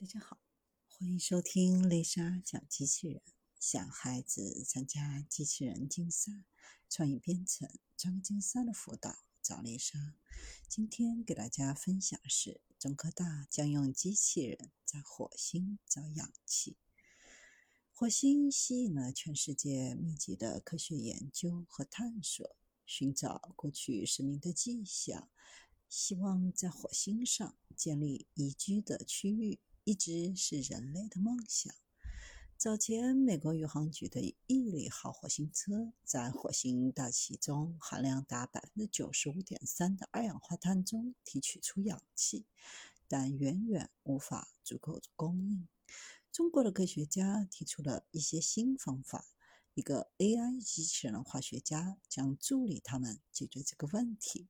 大家好，欢迎收听丽莎讲机器人。想孩子参加机器人竞赛、创意编程、创客竞赛的辅导，找丽莎。今天给大家分享的是，中科大将用机器人在火星找氧气。火星吸引了全世界密集的科学研究和探索，寻找过去生命的迹象，希望在火星上建立宜居的区域。一直是人类的梦想。早前，美国宇航局的毅力号火星车在火星大气中含量达百分之九十五点三的二氧化碳中提取出氧气，但远远无法足够供应。中国的科学家提出了一些新方法，一个 AI 机器人化学家将助力他们解决这个问题。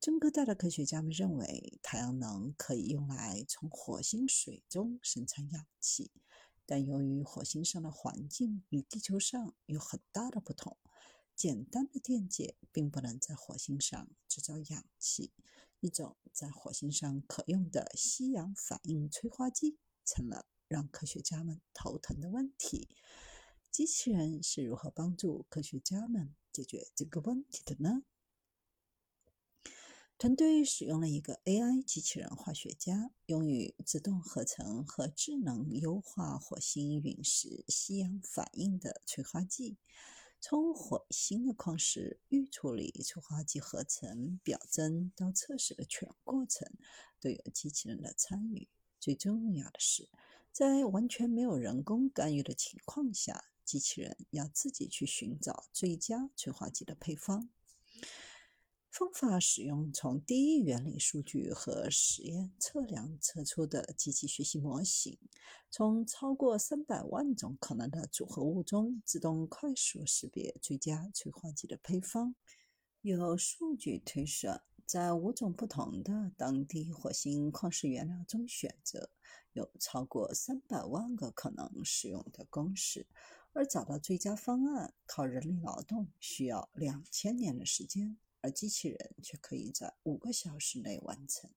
中科大的科学家们认为，太阳能可以用来从火星水中生产氧气，但由于火星上的环境与地球上有很大的不同，简单的电解并不能在火星上制造氧气。一种在火星上可用的吸氧反应催化剂成了让科学家们头疼的问题。机器人是如何帮助科学家们解决这个问题的呢？团队使用了一个 AI 机器人化学家，用于自动合成和智能优化火星陨石吸氧反应的催化剂。从火星的矿石预处理、催化剂合成、表征到测试的全过程，都有机器人的参与。最重要的是，在完全没有人工干预的情况下，机器人要自己去寻找最佳催化剂的配方。方法使用从第一原理数据和实验测量测出的机器学习模型，从超过三百万种可能的组合物中自动快速识别最佳催化剂的配方。有数据推算，在五种不同的当地火星矿石原料中选择，有超过三百万个可能使用的公式，而找到最佳方案靠人力劳动需要两千年的时间。而机器人却可以在五个小时内完成。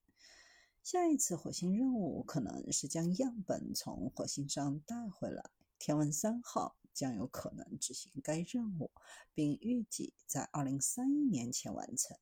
下一次火星任务可能是将样本从火星上带回来。天文三号将有可能执行该任务，并预计在二零三一年前完成。